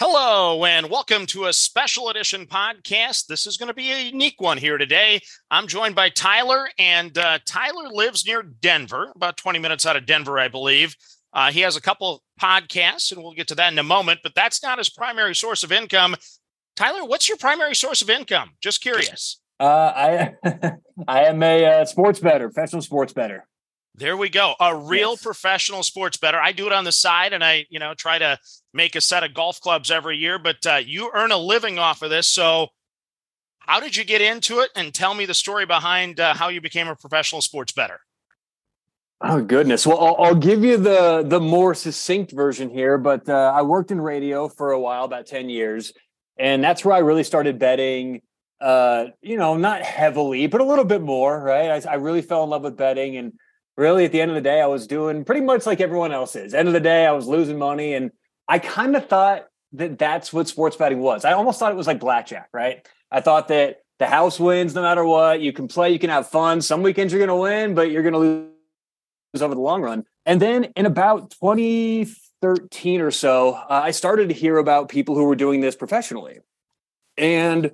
Hello, and welcome to a special edition podcast. This is going to be a unique one here today. I'm joined by Tyler, and uh, Tyler lives near Denver, about 20 minutes out of Denver, I believe. Uh, he has a couple podcasts, and we'll get to that in a moment, but that's not his primary source of income. Tyler, what's your primary source of income? Just curious. Uh, I I am a uh, sports bettor, professional sports bettor. There we go. A real Yes. professional sports bettor. I do it on the side and I, you know, try to make a set of golf clubs every year, but uh, you earn a living off of this. So, how did you get into it? And tell me the story behind uh, how you became a professional sports bettor. Oh goodness. Well, I'll, I'll give you the the more succinct version here. But uh, I worked in radio for a while, about ten years, and that's where I really started betting. Uh, you know, not heavily, but a little bit more. Right. I, I really fell in love with betting, and really, at the end of the day, I was doing pretty much like everyone else is. End of the day, I was losing money, and I kind of thought that that's what sports betting was. I almost thought it was like blackjack. Right. I thought that the house wins no matter what. You can play, you can have fun. Some weekends you're going to win, but you're going to lose over the long run. And then in about 2013 or so, uh, I started to hear about people who were doing this professionally. And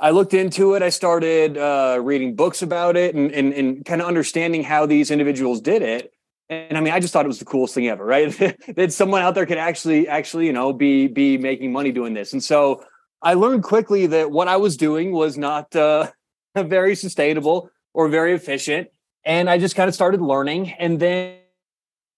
I looked into it. I started uh, reading books about it and, and, and kind of understanding how these individuals did it. And I mean, I just thought it was the coolest thing ever, right? that someone out there could actually, actually, you know, be be making money doing this. And so I learned quickly that what I was doing was not uh, very sustainable or very efficient and I just kind of started learning. And then,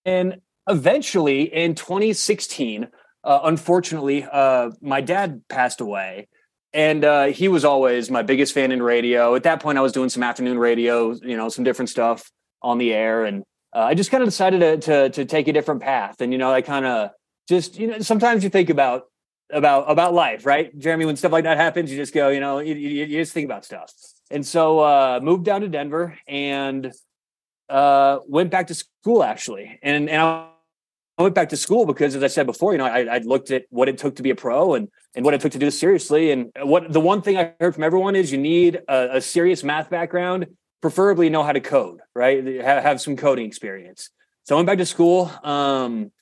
and eventually in 2016, uh, unfortunately, uh, my dad passed away, and uh, he was always my biggest fan in radio. At that point, I was doing some afternoon radio, you know, some different stuff on the air, and uh, I just kind of decided to, to to take a different path. And you know, I kind of just you know, sometimes you think about about about life, right, Jeremy? When stuff like that happens, you just go, you know, you, you, you just think about stuff. And so uh, moved down to Denver and uh, went back to school actually. And and I went back to school because, as I said before, you know, I, I looked at what it took to be a pro and and what it took to do this seriously. And what the one thing I heard from everyone is you need a, a serious math background, preferably know how to code, right? Have, have some coding experience. So I went back to school. Um,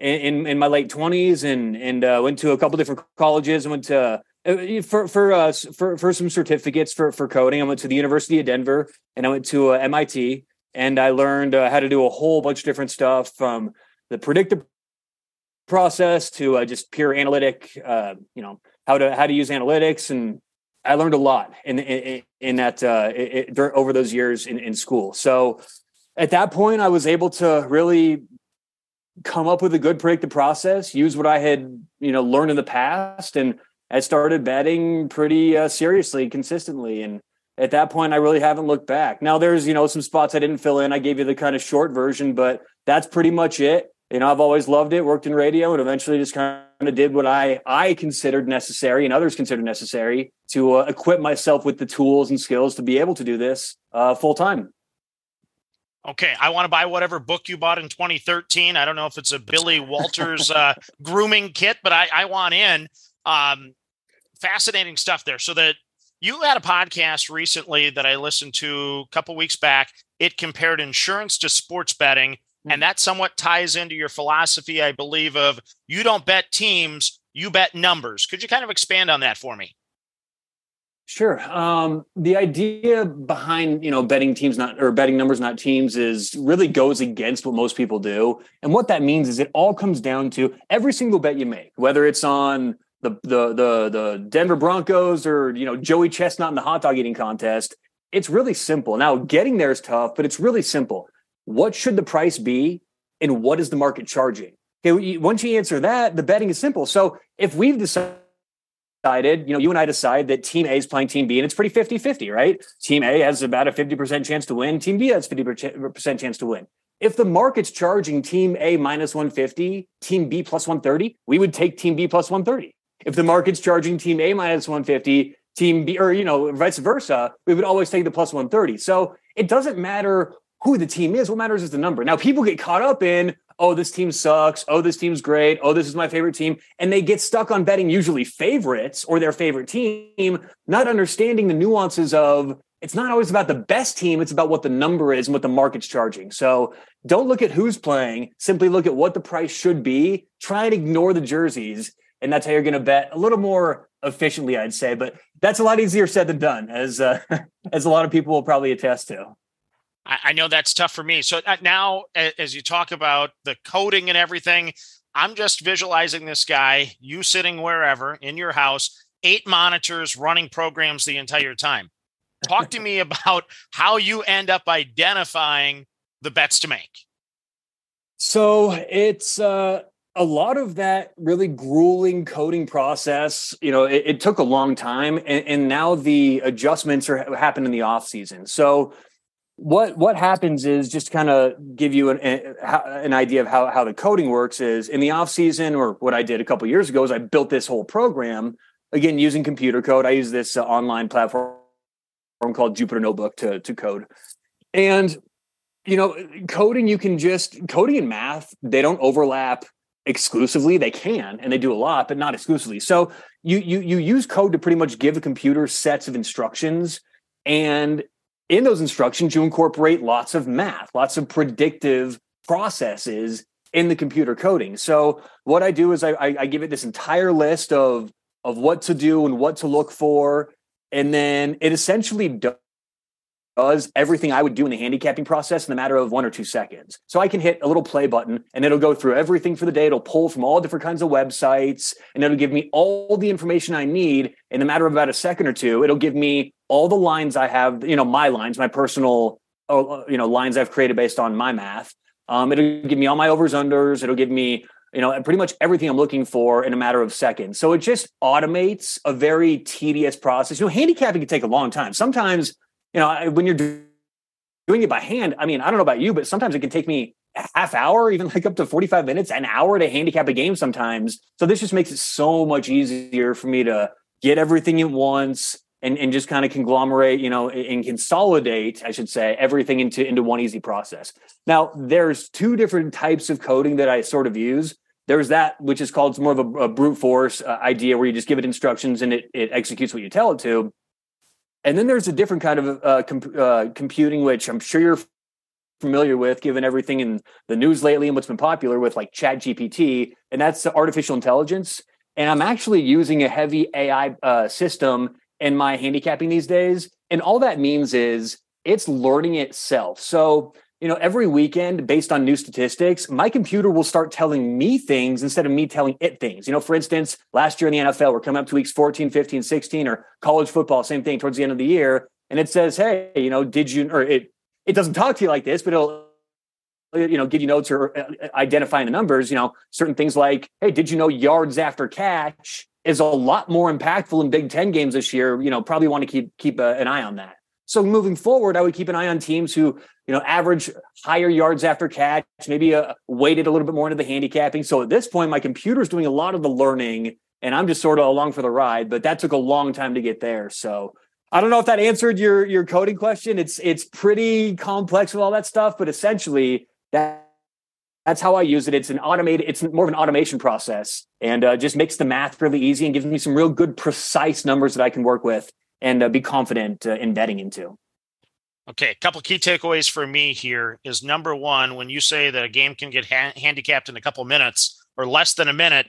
in, in my late twenties and and uh, went to a couple different colleges. I went to uh, for for uh, for for some certificates for for coding. I went to the University of Denver and I went to uh, MIT and I learned uh, how to do a whole bunch of different stuff from the predictive process to uh, just pure analytic. Uh, you know how to how to use analytics and I learned a lot in in, in that uh, it, over those years in, in school. So at that point, I was able to really come up with a good predictive process, use what I had, you know, learned in the past, and I started betting pretty uh, seriously, consistently. And at that point, I really haven't looked back. Now, there's, you know, some spots I didn't fill in. I gave you the kind of short version, but that's pretty much it. You know, I've always loved it, worked in radio, and eventually just kind of did what I I considered necessary and others considered necessary to uh, equip myself with the tools and skills to be able to do this uh, full time. Okay, I want to buy whatever book you bought in 2013. I don't know if it's a Billy Walters uh, grooming kit, but I, I want in. Um, fascinating stuff there. So that you had a podcast recently that I listened to a couple weeks back. It compared insurance to sports betting. And that somewhat ties into your philosophy, I believe, of you don't bet teams, you bet numbers. Could you kind of expand on that for me? Sure. Um, the idea behind you know betting teams not or betting numbers not teams is really goes against what most people do, and what that means is it all comes down to every single bet you make, whether it's on the the the the Denver Broncos or you know Joey Chestnut in the hot dog eating contest. It's really simple. Now getting there is tough, but it's really simple. What should the price be, and what is the market charging? Okay, once you answer that, the betting is simple. So if we've decided you know, you and I decide that team A is playing team B and it's pretty 50 50, right? Team A has about a 50% chance to win. Team B has 50% chance to win. if the market's charging team A minus 150, team B plus 130, we would take team B plus 130. If the market's charging team A minus 150, team B, or, you know, vice versa, we would always take the plus 130. So it doesn't matter who the team is. What matters is the number. Now, people get caught up in, oh, this team sucks. Oh, this team's great. Oh, this is my favorite team. And they get stuck on betting usually favorites or their favorite team, not understanding the nuances of it's not always about the best team. It's about what the number is and what the market's charging. So don't look at who's playing. Simply look at what the price should be. Try and ignore the jerseys. And that's how you're going to bet a little more efficiently, I'd say. But that's a lot easier said than done, as uh, as a lot of people will probably attest to. I know that's tough for me. So uh, now, as you talk about the coding and everything, I'm just visualizing this guy, you sitting wherever in your house, eight monitors running programs the entire time Talk to me about how you end up identifying the bets to make. So it's uh, a lot of that really grueling coding process. You know, it, it took a long time, and, and, now the adjustments are happen in the off season. So what what happens is just kind of give you an, an idea of how, how the coding works is in the off season or what i did a couple years ago is i built this whole program again using computer code i use this uh, online platform called Jupyter Notebook to to code. And you know, coding you can just coding and math, they don't overlap exclusively. They can and they do a lot, but not exclusively. So you you you use code to pretty much give the computer sets of instructions and in those instructions you incorporate lots of math, lots of predictive processes in the computer coding. So what I do is I, I, I give it this entire list of of what to do and what to look for and then it essentially does everything I would do in the handicapping process in a matter of one or two seconds. So I can hit a little play button and it'll go through everything for the day. It'll pull from all different kinds of websites and it'll give me all the information I need in a matter of about a second or two. It'll give me all the lines I have, you know, my lines, my personal, uh, you know, lines I've created based on my math. Um, it'll give me all my overs, unders. It'll give me you know, pretty much everything I'm looking for in a matter of seconds. So it just automates a very tedious process. You know, handicapping can take a long time. Sometimes, you know, when you're doing it by hand, I mean, I don't know about you, but sometimes it can take me a half hour, even like up to 45 minutes, an hour to handicap a game sometimes. So this just makes it so much easier for me to get everything at once and, and just kind of conglomerate, you know, and consolidate, I should say, everything into, into one easy process. Now, there's two different types of coding that I sort of use. There's that, which is called more of a, a brute force uh, idea where you just give it instructions and it, it executes what you tell it to. And then there's a different kind of uh, comp- uh, computing, which I'm sure you're familiar with, given everything in the news lately and what's been popular with like Chat GPT, and that's artificial intelligence. And I'm actually using a heavy AI uh, system in my handicapping these days. And all that means is it's learning itself. So, you know, every weekend, based on new statistics, my computer will start telling me things instead of me telling it things. You know, for instance, last year in the NFL, we're coming up to weeks 14, 15, 16, or college football, same thing towards the end of the year. And it says, hey, you know, did you, or it, it doesn't talk to you like this, but it'll, you know, give you notes or uh, identifying the numbers, you know, certain things like, hey, did you know yards after catch is a lot more impactful in Big Ten games this year. You know, probably want to keep keep a, an eye on that. So moving forward, I would keep an eye on teams who you know average higher yards after catch, maybe uh, weighted a little bit more into the handicapping. So at this point, my computer's doing a lot of the learning, and I'm just sort of along for the ride. But that took a long time to get there. So I don't know if that answered your your coding question. It's it's pretty complex with all that stuff, but essentially that that's how I use it. It's an automated, it's more of an automation process and uh, just makes the math really easy and gives me some real good, precise numbers that I can work with and uh, be confident uh, in betting into. Okay, a couple key takeaways for me here is number one, when you say that a game can get ha- handicapped in a couple minutes or less than a minute,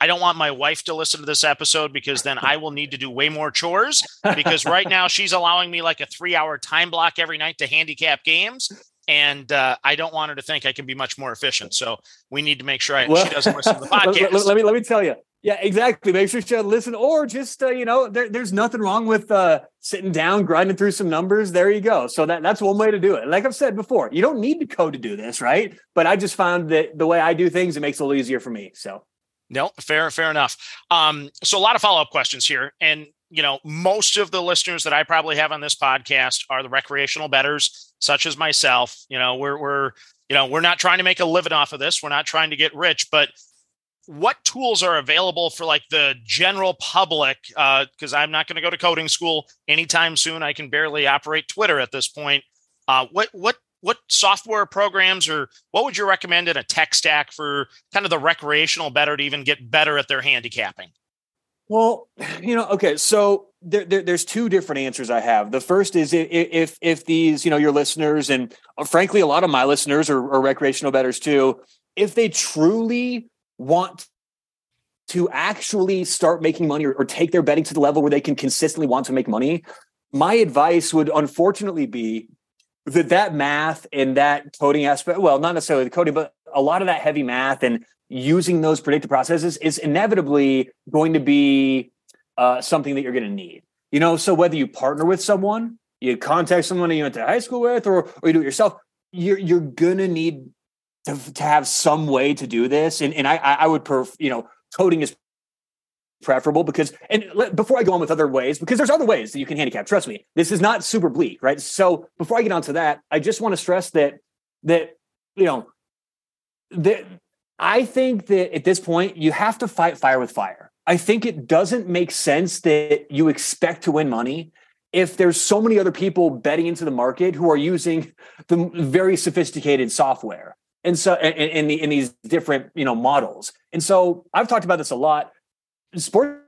I don't want my wife to listen to this episode because then I will need to do way more chores. Because right now she's allowing me like a three hour time block every night to handicap games and uh, I don't want her to think I can be much more efficient. So we need to make sure I, well, she doesn't listen to the podcast. Let, let, me let me tell you. Yeah, exactly. Make sure she listen, or just uh, you know, there, there's nothing wrong with uh, sitting down, grinding through some numbers. There you go. So that that's one way to do it. Like I've said before, you don't need to code to do this, right? But I just found that the way I do things, it makes it a little easier for me. So no, fair, fair enough. Um, so a lot of follow up questions here, and you know, most of the listeners that I probably have on this podcast are the recreational bettors, such as myself. You know, we're we're you know we're not trying to make a living off of this. We're not trying to get rich, but what tools are available for like the general public because uh, i'm not going to go to coding school anytime soon. I can barely operate twitter at this point. Uh, what what what software programs or what would you recommend in a tech stack for kind of the recreational bettor to even get better at their handicapping? Well you know okay so there, there, there's two different answers i have. The first is if if, if these you know your listeners and uh, frankly a lot of my listeners are, are recreational bettors too. If they truly want to actually start making money or, or, take their betting to the level where they can consistently want to make money, my advice would unfortunately be that that math and that coding aspect, well, not necessarily the coding, but a lot of that heavy math and using those predictive processes is inevitably going to be uh, something that you're going to need. You know, so whether you partner with someone, you contact someone you went to high school with, or or you do it yourself, you're you're gonna need to, to have some way to do this. And, and I, I would, perf, you know, coding is preferable because, and before I go on with other ways, because there's other ways that you can handicap, trust me, this is not super bleak, right? So before I get onto that, I just want to stress that, that, you know, that I think that at this point, you have to fight fire with fire. I think it doesn't make sense that you expect to win money if there's so many other people betting into the market who are using the very sophisticated software and so in, in, the, in these different you know models. And so i've talked about this a lot. Sports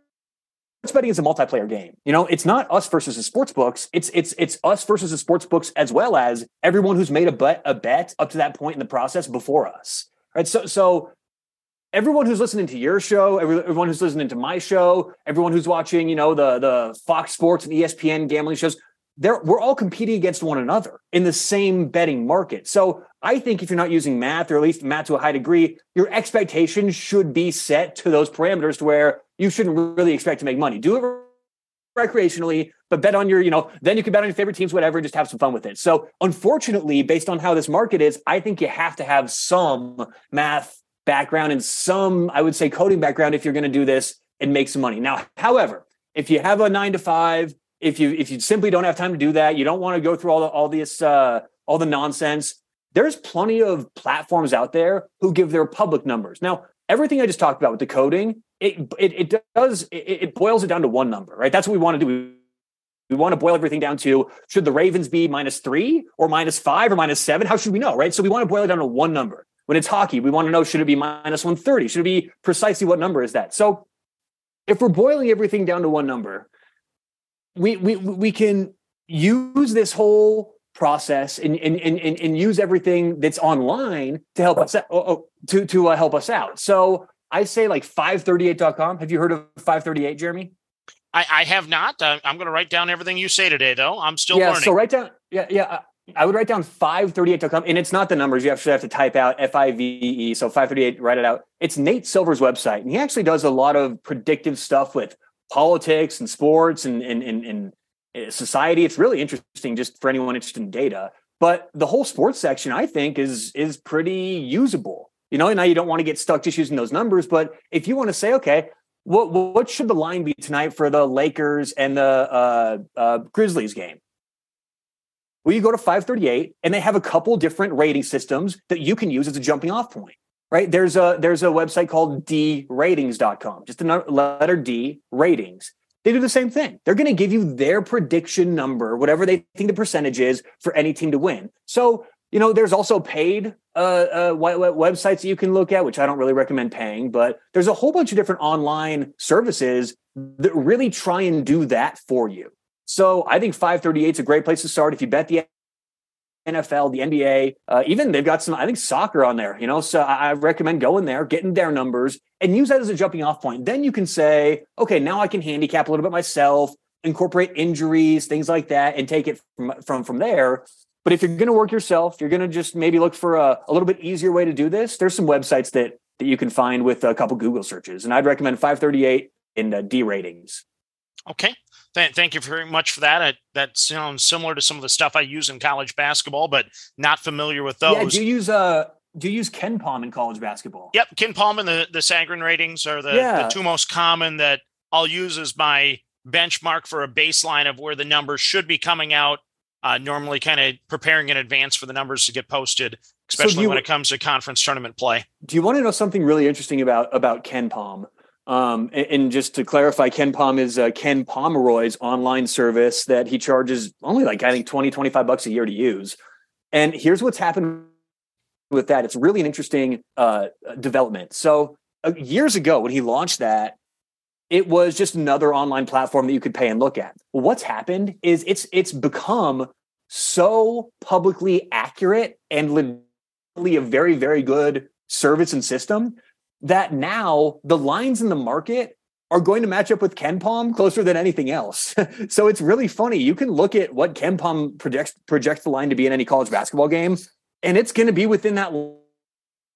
betting is a multiplayer game you know? It's not us versus the sports books. It's it's it's us versus the sports books as well as everyone who's made a bet a bet up to that point in the process before us right? So so everyone who's listening to your show everyone who's listening to my show everyone who's watching you know the the fox sports and espn gambling shows they're, we're all competing against one another in the same betting market. So I think if you're not using math, or at least math to a high degree, your expectations should be set to those parameters to where you shouldn't really expect to make money. Do it recreationally, but bet on your, you know, then you can bet on your favorite teams, whatever, just have some fun with it. So unfortunately, based on how this market is, I think you have to have some math background and some, I would say, coding background if you're going to do this and make some money. Now, however, if you have a nine to five if you if you simply don't have time to do that, you don't want to go through all the, all this uh, all the nonsense. There's plenty of platforms out there who give their public numbers. Now, everything I just talked about with the coding, it it, it does it, it boils it down to one number, right? That's what we want to do. We want to boil everything down to should the Ravens be minus three or minus five or minus seven? How should we know, right? So we want to boil it down to one number. When it's hockey, we want to know should it be minus 130? Should it be precisely what number is that? So if we're boiling everything down to one number, we we we can use this whole process and and and, and use everything that's online to help us out, oh, oh, to to uh, help us out. So I say like 538.com. Have you heard of 538, Jeremy? I, I have not. I'm going to write down everything you say today, though. I'm still yeah, learning. So write down. Yeah, yeah. I would write down 538.com, and it's not the numbers. You actually have to type out F I V E. So 538, write it out. It's Nate Silver's website, and he actually does a lot of predictive stuff with politics and sports and, and, and, and uh, society. It's really interesting just for anyone interested in data. But the whole sports section, I think, is is pretty usable. You know, now you don't want to get stuck just using those numbers, but if you want to say, okay, what what should the line be tonight for the Lakers and the uh, uh, Grizzlies game? Well, you go to 538, and they have a couple different rating systems that you can use as a jumping off point right? There's a there's a website called dratings.com, just a letter D ratings. They do the same thing. They're going to give you their prediction number, whatever they think the percentage is for any team to win. So, you know, there's also paid uh, uh, websites that you can look at, which I don't really recommend paying, but there's a whole bunch of different online services that really try and do that for you. So I think 538 is a great place to start. If you bet the NFL, the NBA, uh, even they've got some, I think, soccer on there, you know. So I, I recommend going there, getting their numbers, and use that as a jumping off point. Then you can say, okay, now I can handicap a little bit myself, incorporate injuries, things like that, and take it from from, from there. But if you're going to work yourself, you're going to just maybe look for a, a little bit easier way to do this. There's some websites that that you can find with a couple Google searches, and I'd recommend 538 in uh, D ratings. Okay. Th- thank you very much for that. I, that sounds similar to some of the stuff I use in college basketball, but not familiar with those. Yeah, do you use uh do you use KenPom in college basketball? Yep, KenPom and the the Sagarin ratings are the, yeah. the two most common that I'll use as my benchmark for a baseline of where the numbers should be coming out. Uh, normally, kind of preparing in advance for the numbers to get posted, especially so you, when it comes to conference tournament play. Do you want to know something really interesting about about KenPom? Um, and, and, just to clarify, KenPom is uh, Ken Pomeroy's online service that he charges only like I think 20, 25 bucks a year to use. And here's what's happened with that. It's really an interesting uh, development. So uh, years ago, when he launched that, it was just another online platform that you could pay and look at. What's happened is it's it's become so publicly accurate and legitimately a very very good service and system that now the lines in the market are going to match up with KenPom closer than anything else. so it's really funny. You can look at what KenPom projects projects the line to be in any college basketball game, and it's going to be within that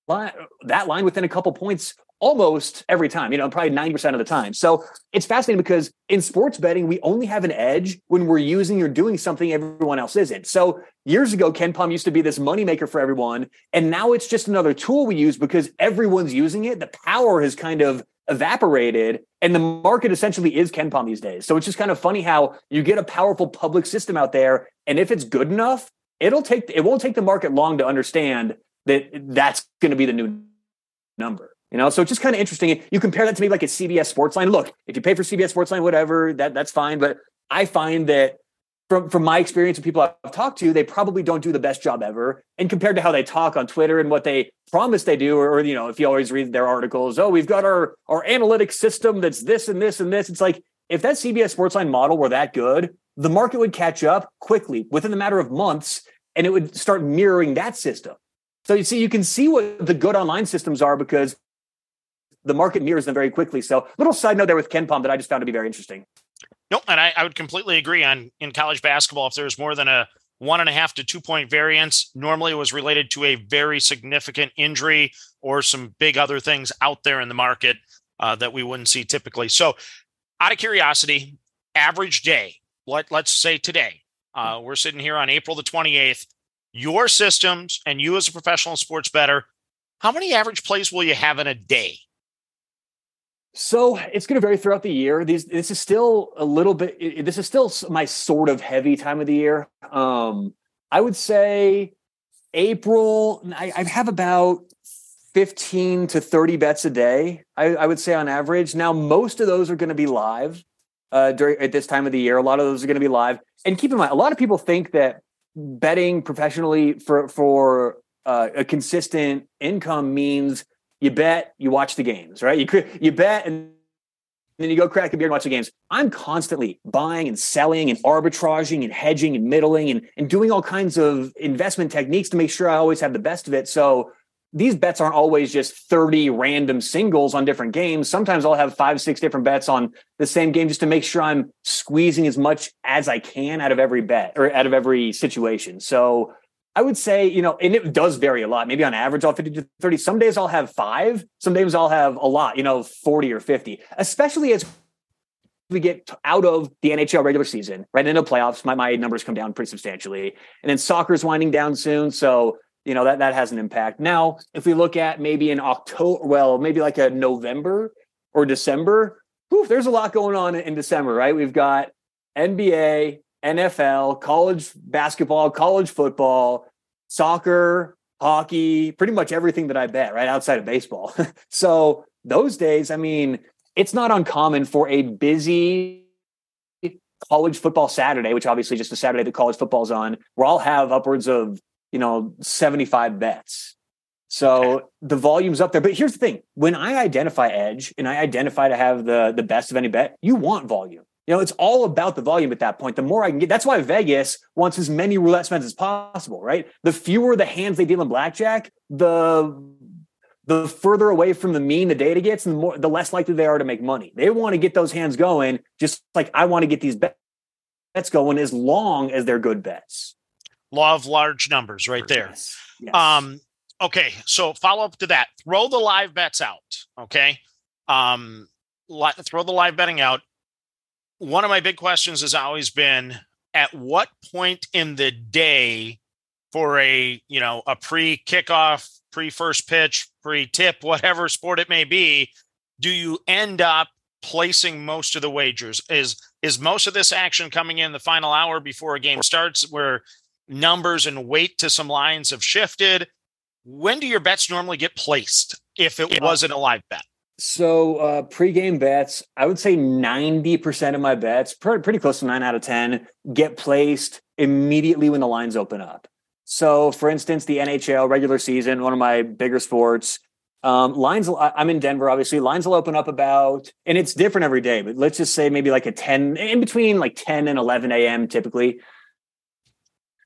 line, that line within a couple points almost every time, you know, probably 90% of the time. So it's fascinating because in sports betting, we only have an edge when we're using or doing something everyone else isn't. So years ago, KenPom used to be this moneymaker for everyone. And now it's just another tool we use because everyone's using it. The power has kind of evaporated and the market essentially is KenPom these days. So it's just kind of funny how you get a powerful public system out there. And if it's good enough, it'll take, it won't take the market long to understand that that's going to be the new number. You know, so it's just kind of interesting. You compare that to me like a CBS Sportsline. Look, if you pay for CBS Sportsline, whatever, that that's fine. But I find that from from my experience with people I've talked to, they probably don't do the best job ever. And compared to how they talk on Twitter and what they promise they do, or, or you know, if you always read their articles, oh, we've got our our analytics system that's this and this and this. It's like if that CBS Sportsline model were that good, the market would catch up quickly within the matter of months, and it would start mirroring that system. So you see, you can see what the good online systems are because the market mirrors them very quickly. So, little side note there with KenPom that I just found to be very interesting. Nope, and I, I would completely agree on in college basketball. If there's more than a one and a half to two point variance, normally it was related to a very significant injury or some big other things out there in the market uh, that we wouldn't see typically. So, out of curiosity, average day, let, let's say today, uh, we're sitting here on April the 28th. Your systems and you as a professional sports bettor, how many average plays will you have in a day? So it's going to vary throughout the year. These this is still a little bit. This is still my sort of heavy time of the year. Um, I would say April. I, I have about fifteen to thirty bets a day. I, I, would say on average. Now most of those are going to be live uh, during at this time of the year. A lot of those are going to be live. And keep in mind, a lot of people think that betting professionally for for uh, a consistent income means you bet, you watch the games, right? You you bet and then you go crack a beer and watch the games. I'm constantly buying and selling and arbitraging and hedging and middling and, and doing all kinds of investment techniques to make sure I always have the best of it. So these bets aren't always just 30 random singles on different games. Sometimes I'll have five, six different bets on the same game just to make sure I'm squeezing as much as I can out of every bet or out of every situation. So I would say, you know, and it does vary a lot. Maybe on average, I'll 50 to 30. Some days I'll have five. Some days I'll have a lot, you know, 40 or 50, especially as we get out of the NHL regular season, right into playoffs. My, my numbers come down pretty substantially. And then soccer's winding down soon. So, you know, that, that has an impact. Now, if we look at maybe in October, well, maybe like a November or December, whew, there's a lot going on in December, right? We've got NBA, NFL, college basketball, college football, soccer, hockey, pretty much everything that I bet, right outside of baseball. so those days, I mean, it's not uncommon for a busy college football Saturday, which obviously just a Saturday that college football's on, where I'll have upwards of, you know, 75 bets. So the volume's up there. But here's the thing when I identify edge and I identify to have the, the best of any bet, you want volume. You know, it's all about the volume at that point. The more I can get, that's why Vegas wants as many roulette spins as possible, right? The fewer the hands they deal in blackjack, the the further away from the mean the data gets, and the more the less likely they are to make money. They want to get those hands going, just like I want to get these bets going as long as they're good bets. Law of large numbers, right there. Yes. Yes. Um, okay, so follow up to that. Throw the live bets out. Okay, um, throw the live betting out one of my big questions has always been at what point in the day for a you know a pre kickoff pre first pitch pre tip whatever sport it may be do you end up placing most of the wagers? Is is most of this action coming in the final hour before a game starts where numbers and weight to some lines have shifted? When do your bets normally get placed if it wasn't a live bet? So uh, pre-game bets, I would say 90% of my bets, pretty, close to nine out of 10, get placed immediately when the lines open up. So for instance, the NHL regular season, one of my bigger sports, um, lines, I'm in Denver, obviously. Lines will open up about, and it's different every day, but let's just say maybe like a 10, in between like 10 and 11 a.m. typically.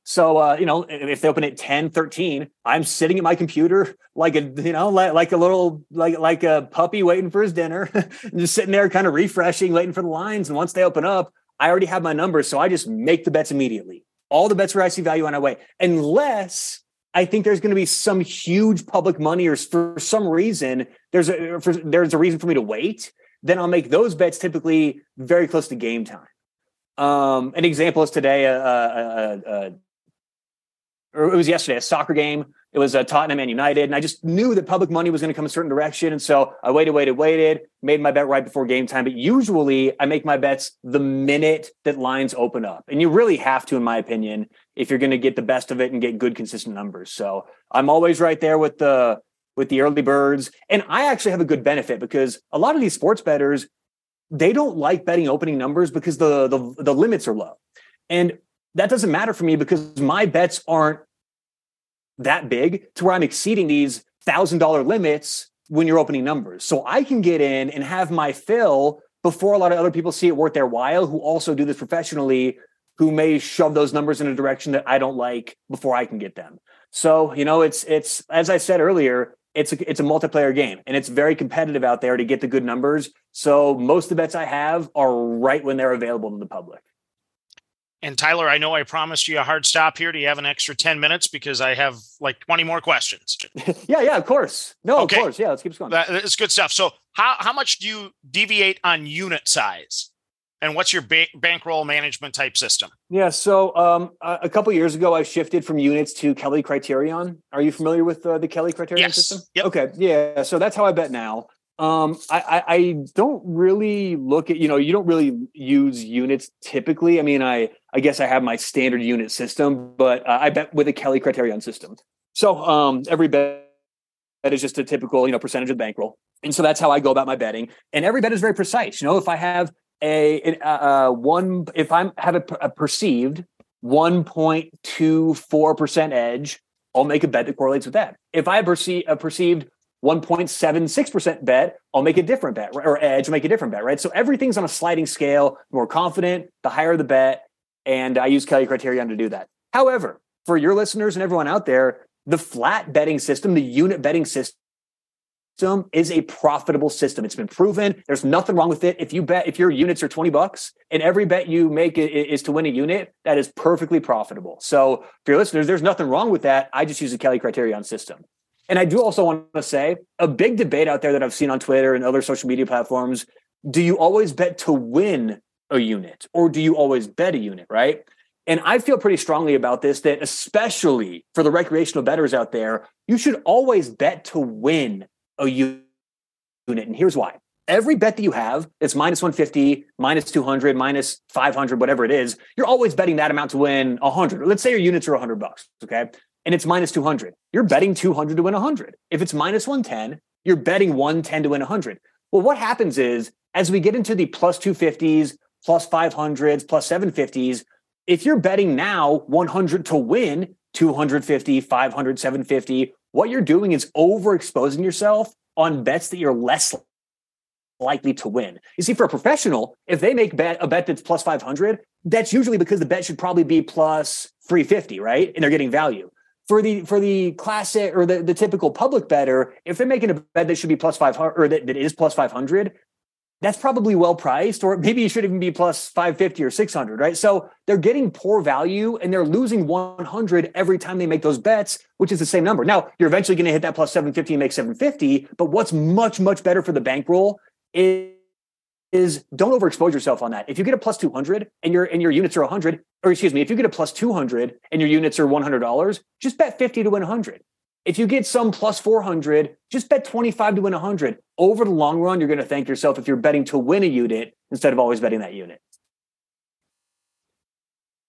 So, uh, you know, if they open at 10, 13, I'm sitting at my computer like a, you know, like, like a little, like, like a puppy waiting for his dinner, and just sitting there kind of refreshing, waiting for the lines. And once they open up, I already have my numbers. So I just make the bets immediately. All the bets where I see value on my way, unless I think there's going to be some huge public money or for some reason, there's a, for, there's a reason for me to wait. Then I'll make those bets typically very close to game time. Um, an example is today, uh, uh, uh, or it was yesterday, a soccer game. It was a uh, Tottenham and United, and I just knew that public money was going to come a certain direction, and so I waited, waited, waited, made my bet right before game time. But usually, I make my bets the minute that lines open up, and you really have to, in my opinion, if you're going to get the best of it and get good, consistent numbers. So I'm always right there with the with the early birds, and I actually have a good benefit because a lot of these sports bettors they don't like betting opening numbers because the the, the limits are low, and that doesn't matter for me because my bets aren't that big to where I'm exceeding these thousand dollar limits when you're opening numbers. So I can get in and have my fill before a lot of other people see it worth their while who also do this professionally who may shove those numbers in a direction that I don't like before I can get them. So, you know, it's it's as I said earlier, it's a, it's a multiplayer game and it's very competitive out there to get the good numbers. So most of the bets I have are right when they're available to the public. And Tyler, I know I promised you a hard stop here. Do you have an extra 10 minutes? Because I have like 20 more questions. yeah, yeah, of course. No, okay. of course. Yeah, let's keep going. That's good stuff. So, how, how much do you deviate on unit size? And what's your ba- bankroll management type system? Yeah, so um, a couple years ago, I shifted from units to Kelly Criterion. Are you familiar with uh, the Kelly Criterion yes. system? Yep. Okay, yeah. So that's how I bet now. Um, I, I, I don't really look at you know you don't really use units typically. I mean, I I guess I have my standard unit system, but uh, I bet with a Kelly Criterion system. So um, every bet is just a typical you know percentage of the bankroll, and so that's how I go about my betting. And every bet is very precise. You know, if I have a, a, a one, if I'm have a, a perceived 1.24 percent edge, I'll make a bet that correlates with that. If I perceive a perceived 1.76% bet, I'll make a different bet, or edge, make a different bet, right? So everything's on a sliding scale. More confident, the higher the bet. And I use Kelly Criterion to do that. However, for your listeners and everyone out there, the flat betting system, the unit betting system, is a profitable system. It's been proven. There's nothing wrong with it. If you bet, if your units are 20 bucks and every bet you make is to win a unit, that is perfectly profitable. So for your listeners, there's nothing wrong with that. I just use the Kelly Criterion system. And I do also want to say a big debate out there that I've seen on Twitter and other social media platforms. Do you always bet to win a unit or do you always bet a unit, right? And I feel pretty strongly about this that especially for the recreational bettors out there, you should always bet to win a unit. And here's why. Every bet that you have, it's minus 150, minus 200, minus 500, whatever it is, you're always betting that amount to win 100. Let's say your units are 100 bucks, okay? and it's minus 200. You're betting 200 to win 100. If it's minus 110, you're betting 110 to win 100. Well, what happens is as we get into the plus 250s, plus 500s, plus 750s, if you're betting now 100 to win 250, 500, 750, what you're doing is overexposing yourself on bets that you're less likely to win. You see, for a professional, if they make bet a bet that's plus 500, that's usually because the bet should probably be plus 350, right? And they're getting value for the for the classic or the, the typical public bettor, if they're making a bet that should be plus five hundred or that, that is plus five hundred, that's probably well priced, or maybe you should even be plus 550 or 600, right? So they're getting poor value and they're losing 100 every time they make those bets, which is the same number. Now, you're eventually going to hit that plus 750 and make 750, but what's much, much better for the bankroll is is don't overexpose yourself on that. If you get a plus 200 and your and your units are 100, or excuse me, if you get a plus 200 and your units are $100, just bet 50 to win 100. If you get some plus 400, just bet 25 to win 100. Over the long run, you're going to thank yourself if you're betting to win a unit instead of always betting that unit.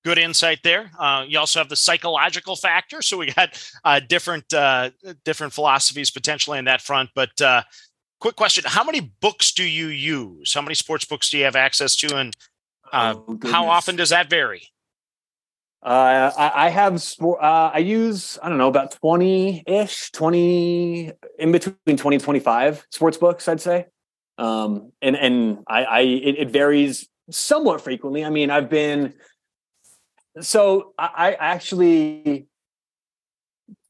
Good insight there. Uh, you also have the psychological factor, so we got uh, different uh, different philosophies potentially in that front. But uh, quick question: How many books do you use? How many sports books do you have access to, and uh, oh, how often does that vary? Uh, I, I, have. Uh, I use I don't know about twenty ish, twenty in between 20 and 25 sports books, I'd say. Um, and and I, I it, it, varies somewhat frequently. I mean, I've been so I, I actually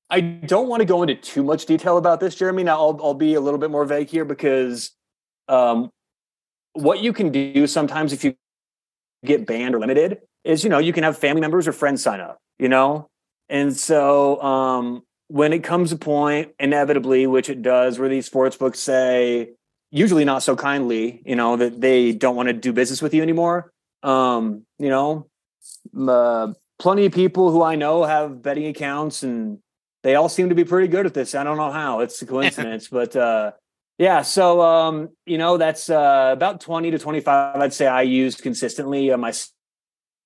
I don't want to go into too much detail about this, Jeremy. Now I'll I'll be a little bit more vague here because um, what you can do sometimes if you get banned or limited is you know you can have family members or friends sign up you know? And so um when it comes a point inevitably which it does where these sports books say usually not so kindly you know that they don't want to do business with you anymore um you know uh, plenty of people who i know have betting accounts and they all seem to be pretty good at this. I don't know how. It's a coincidence but uh yeah so um you know that's uh about 20 to 25 i'd say i use consistently uh,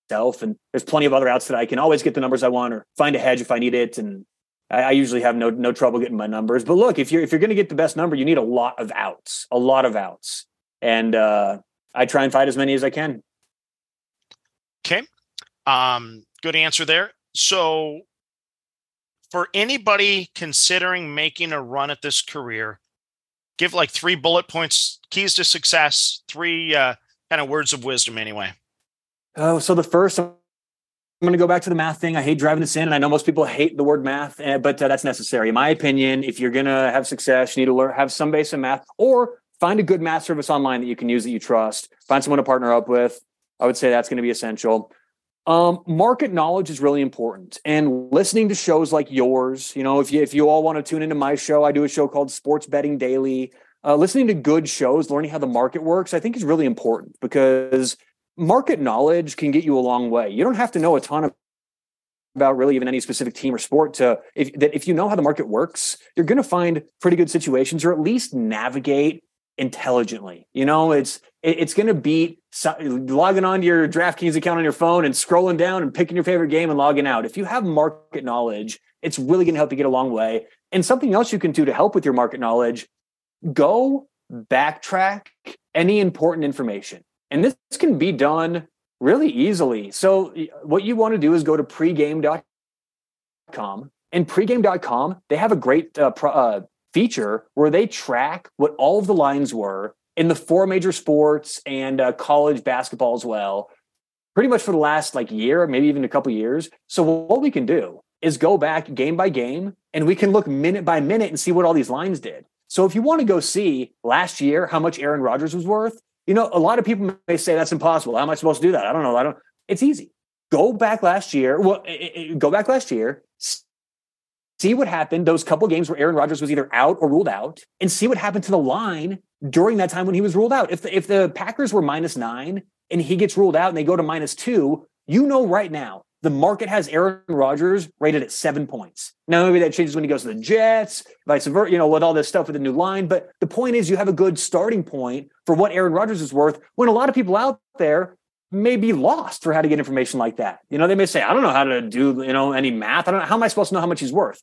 myself. And there's plenty of other outs that I can always get the numbers I want or find a hedge if I need it. And I, I usually have no no trouble getting my numbers. But look, if you're if you're going to get the best number, you need a lot of outs, a lot of outs, and uh, I try and find as many as I can. Okay, um, good answer there. So, for anybody considering making a run at this career, give like three bullet points, keys to success, three uh, kind of words of wisdom, anyway. Oh, so the first, I'm going to go back to the math thing. I hate driving this in, and I know most people hate the word math, eh, but uh, that's necessary. In my opinion, if you're going to have success, you need to learn, have some base in math, or find a good math service online that you can use that you trust. Find someone to partner up with. I would say that's going to be essential. Um, market knowledge is really important, and listening to shows like yours. You know, if you if you all want to tune into my show, I do a show called Sports Betting Daily. Uh, listening to good shows, learning how the market works, I think is really important because market knowledge can get you a long way. You don't have to know a ton of about really even any specific team or sport to if that if you know how the market works, you're going to find pretty good situations or at least navigate intelligently. You know, it's it's going to beat logging onto your DraftKings account on your phone and scrolling down and picking your favorite game and logging out. If you have market knowledge, it's really going to help you get a long way. And something else you can do to help with your market knowledge, go backtrack any important information. And this can be done really easily. So, what you want to do is go to pregame.com. And pregame.com, they have a great uh, pro, uh, feature where they track what all of the lines were in the four major sports and uh, college basketball as well, pretty much for the last like year, maybe even a couple years. So, what we can do is go back game by game and we can look minute by minute and see what all these lines did. So, if you want to go see last year how much Aaron Rodgers was worth, you know, a lot of people may say that's impossible. How am I supposed to do that? I don't know. I don't. It's easy. Go back last year. Well, it, it, go back last year. See what happened those couple games where Aaron Rodgers was either out or ruled out, and see what happened to the line during that time when he was ruled out. If the, if the Packers were minus nine and he gets ruled out and they go to minus two, you know right now the market has Aaron Rodgers rated at seven points. Now, maybe that changes when he goes to the Jets, vice versa, you know, with all this stuff with the new line. But the point is, you have a good starting point for what Aaron Rodgers is worth when a lot of people out there may be lost for how to get information like that. You know, they may say, I don't know how to do, you know, any math. I don't know. How am I supposed to know how much he's worth?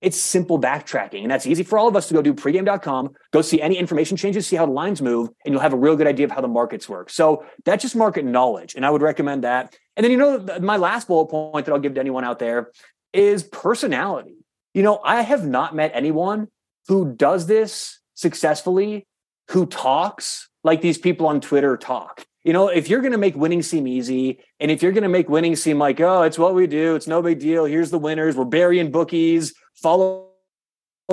It's simple backtracking. And that's easy for all of us to go do pregame.com, go see any information changes, see how the lines move, and you'll have a real good idea of how the markets work. So that's just market knowledge. And I would recommend that. And then, you know, my last bullet point that I'll give to anyone out there is personality. You know, I have not met anyone who does this successfully, who talks like these people on Twitter talk. You know, if you're going to make winning seem easy, and if you're going to make winning seem like, oh, it's what we do, it's no big deal. Here's the winners. We're burying bookies. Follow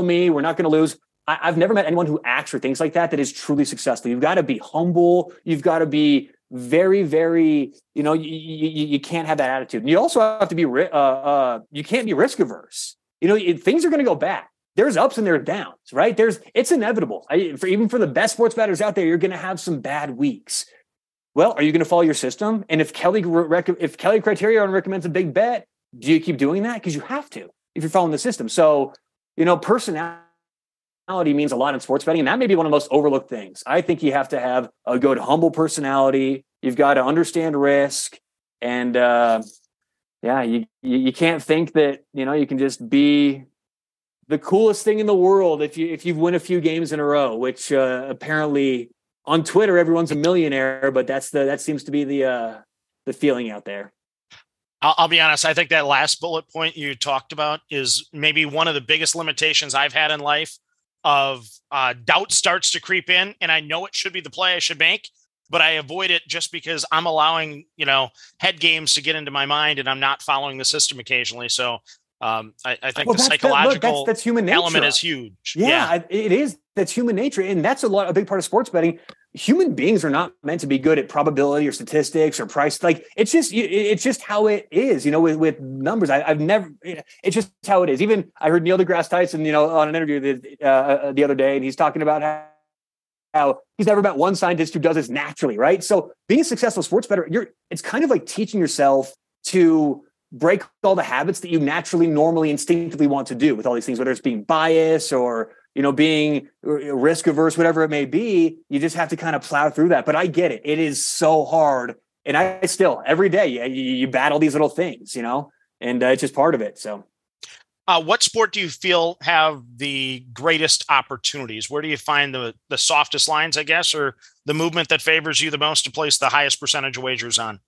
me. We're not going to lose. I, have never met anyone who acts or things like that that is truly successful. You've got to be humble. You've got to be very, very. You know, you, you, you can't have that attitude. And you also have to be. Uh, uh, you can't be risk averse. You know, it, things are going to go bad there's ups and there's downs, right? There's it's inevitable. I, for even for the best sports bettors out there, you're going to have some bad weeks. Well, are you going to follow your system? And if Kelly if Kelly Criterion recommends a big bet, do you keep doing that? Because you have to. if you're following the system. So, you know, personality means a lot in sports betting, and that may be one of the most overlooked things. I think you have to have a good, humble personality. You've got to understand risk, and uh, yeah, you you can't think that you know you can just be the coolest thing in the world if you if you win a few games in a row, which uh, apparently on Twitter everyone's a millionaire, but that's the that seems to be the uh, the feeling out there. I'll, I'll, be honest. I think that last bullet point you talked about is maybe one of the biggest limitations I've had in life. Of uh, doubt starts to creep in, and I know it should be the play I should make, but I avoid it just because I'm allowing you know head games to get into my mind, and I'm not following the system occasionally. So um, I, I, think well, the psychological that, look, that's, that's human nature. element is huge. Yeah, yeah, it is. That's human nature, and that's a lot a big part of sports betting human beings are not meant to be good at probability or statistics or price. Like it's just it's just how it is, you know, with, with numbers. I, have never it's just how it is. Even I heard Neil deGrasse Tyson, you know, on an interview the, uh, uh, the other day, and he's talking about how, how he's never met one scientist who does this naturally, right? So being a successful sports bettor, you're it's kind of like teaching yourself to break all the habits that you naturally, normally, instinctively want to do with all these things, whether it's being biased or you know, being risk averse, whatever it may be, you just have to kind of plow through that. But I get it. It is so hard. And I still, every day, you, you battle these little things, you know, and uh, it's just part of it. So, uh, what sport do you feel have the greatest opportunities? Where do you find the, the softest lines, I guess, or the movement that favors you the most to place the highest percentage of wagers on?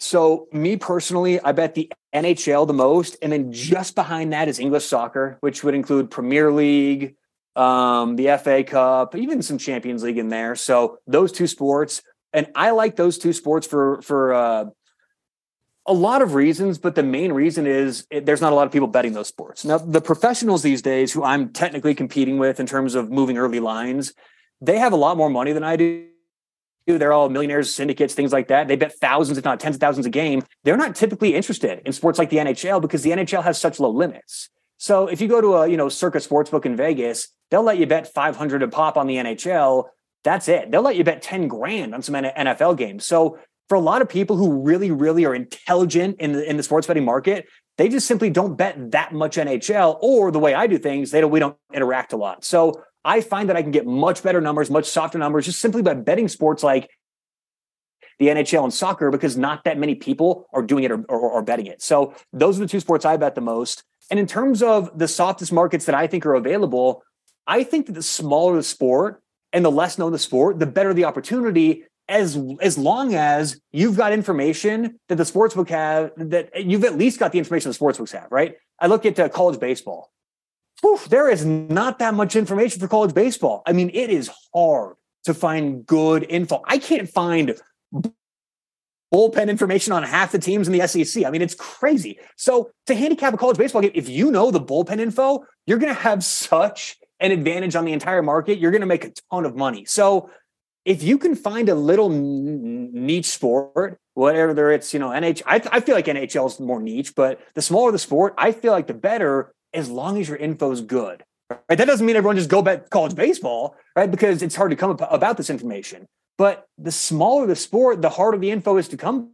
So, me personally, I bet the NHL the most, and then just behind that is English soccer, which would include Premier League, um, the FA Cup, even some Champions League in there. So those two sports, and I like those two sports for for uh, a lot of reasons, but the main reason is it, there's not a lot of people betting those sports. Now, the professionals these days, who I'm technically competing with in terms of moving early lines, they have a lot more money than I do they're all millionaires, syndicates, things like that. They bet thousands, if not tens of thousands a game. They're not typically interested in sports like the NHL because the NHL has such low limits. So if you go to a, you know, Circa Sportsbook in Vegas, they'll let you bet 500 a pop on the NHL. That's it. They'll let you bet 10 grand on some NFL games. So for a lot of people who really, really are intelligent in the, in the sports betting market, they just simply don't bet that much NHL or the way I do things, they don't, we don't interact a lot. So I find that I can get much better numbers, much softer numbers, just simply by betting sports like the NHL and soccer because not that many people are doing it or, or, or, betting it. So those are the two sports I bet the most. And in terms of the softest markets that I think are available, I think that the smaller the sport and the less known the sport, the better the opportunity. As as long as you've got information that the sportsbook have, that you've at least got the information the sportsbooks have, right? I look at uh, college baseball whew, there is not that much information for college baseball. I mean, it is hard to find good info. I can't find bullpen information on half the teams in the SEC. I mean, it's crazy. So to handicap a college baseball game, if you know the bullpen info, you're going to have such an advantage on the entire market. You're going to make a ton of money. So if you can find a little niche sport, whatever it's, you know, NH, I, I feel like NHL is more niche, but the smaller the sport, I feel like the better as long as your info is good. Right? That doesn't mean everyone just go bet college baseball, right? Because it's hard to come about this information. But the smaller the sport, the harder the info is to come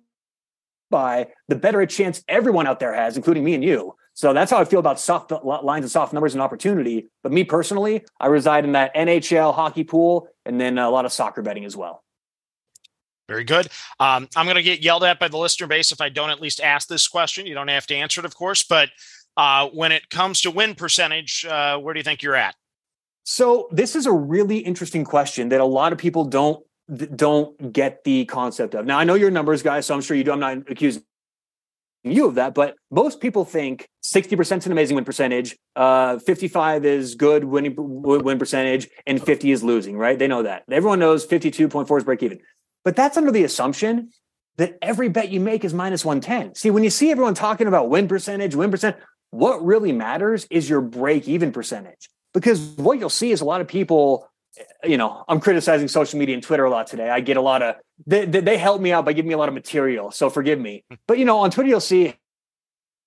by, the better a chance everyone out there has, including me and you. So that's how I feel about soft lines and soft numbers and opportunity. But me personally, I reside in that NHL hockey pool and then a lot of soccer betting as well. Very good. Um, I'm going to get yelled at by the listener base if I don't at least ask this question. You don't have to answer it, of course, but uh, when it comes to win percentage, uh, where do you think you're at? So this is a really interesting question that a lot of people don't don't get the concept of. Now I know you're numbers guy, so I'm sure you do. I'm not accusing you of that, but most people think 60% is an amazing win percentage, uh, 55 is good winning win percentage, and 50 is losing. Right? They know that. Everyone knows 52.4 is break even, but that's under the assumption that every bet you make is minus 110. See, when you see everyone talking about win percentage, win percent, what really matters is your break even percentage. Because what you'll see is a lot of people, eh, you know, I'm criticizing social media and Twitter a lot today. I get a lot of, they, they help me out by giving me a lot of material. So forgive me. Hmm. But, you know, on Twitter, you'll see,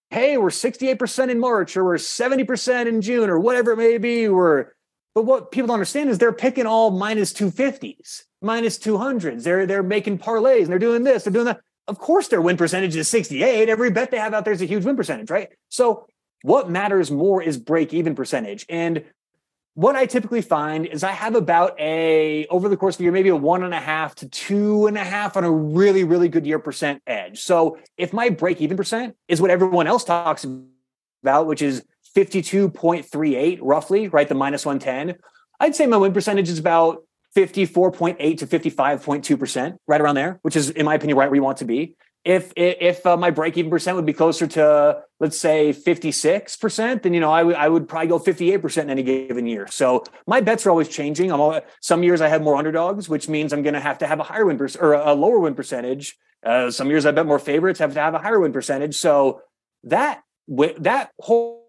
hey, we're 68% in March or we're 70% in June or whatever it may be. We're, but what people don't understand is they're picking all minus 250s, minus 200s. They're, they're making parlays and they're doing this, they're doing that. Of course, their win percentage is 68. Every bet they have out there is a huge win percentage, right? So what matters more is break even percentage. And what I typically find is I have about a over the course of the year, maybe a one and a half to two and a half on a really, really good year percent edge. So if my break even percent is what everyone else talks about, which is 52.38 roughly, right? The minus 110, I'd say my win percentage is about 54.8 to 55.2%, right around there, which is, in my opinion, right where you want to be if if uh, my break even percent would be closer to let's say 56% then you know I would I would probably go 58% in any given year. So my bets are always changing. I'm all, some years I have more underdogs, which means I'm going to have to have a higher win per, or a lower win percentage. Uh, some years I bet more favorites have to have a higher win percentage. So that that whole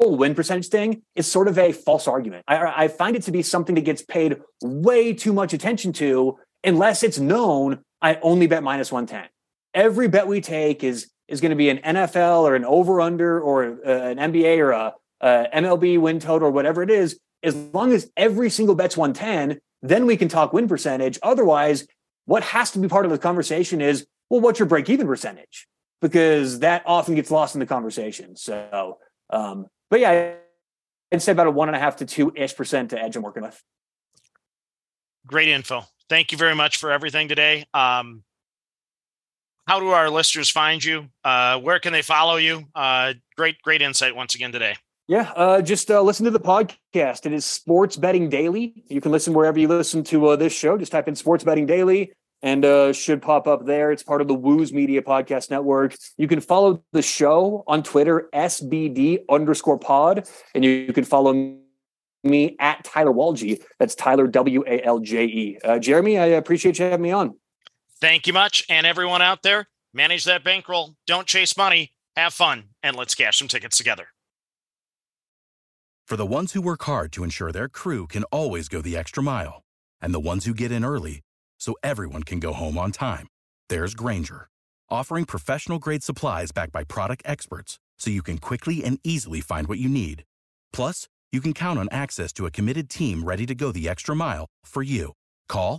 win percentage thing is sort of a false argument. I, I find it to be something that gets paid way too much attention to unless it's known I only bet minus 110 every bet we take is is going to be an NFL or an over under or uh, an NBA or a, a MLB win total or whatever it is. As long as every single bet's 110, then we can talk win percentage. Otherwise, what has to be part of the conversation is, well, what's your break even percentage? Because that often gets lost in the conversation. So, um, but yeah, I'd say about a one and a half to two ish percent to edge I'm working with. Great info. Thank you very much for everything today. Um, how do our listeners find you? Uh, where can they follow you? Uh, great, great insight once again today. Yeah, uh, just uh, listen to the podcast. It is Sports Betting Daily. You can listen wherever you listen to uh, this show. Just type in Sports Betting Daily and uh, should pop up there. It's part of the Wooze Media Podcast Network. You can follow the show on Twitter, SBD underscore pod, and you, you can follow me at Tyler Walje. That's Tyler W A L J E. Uh, Jeremy, I appreciate you having me on. Thank you much. And everyone out there, manage that bankroll. Don't chase money. Have fun. And let's cash some tickets together. For the ones who work hard to ensure their crew can always go the extra mile, and the ones who get in early so everyone can go home on time, there's Grainger, offering professional grade supplies backed by product experts so you can quickly and easily find what you need. Plus, you can count on access to a committed team ready to go the extra mile for you. Call,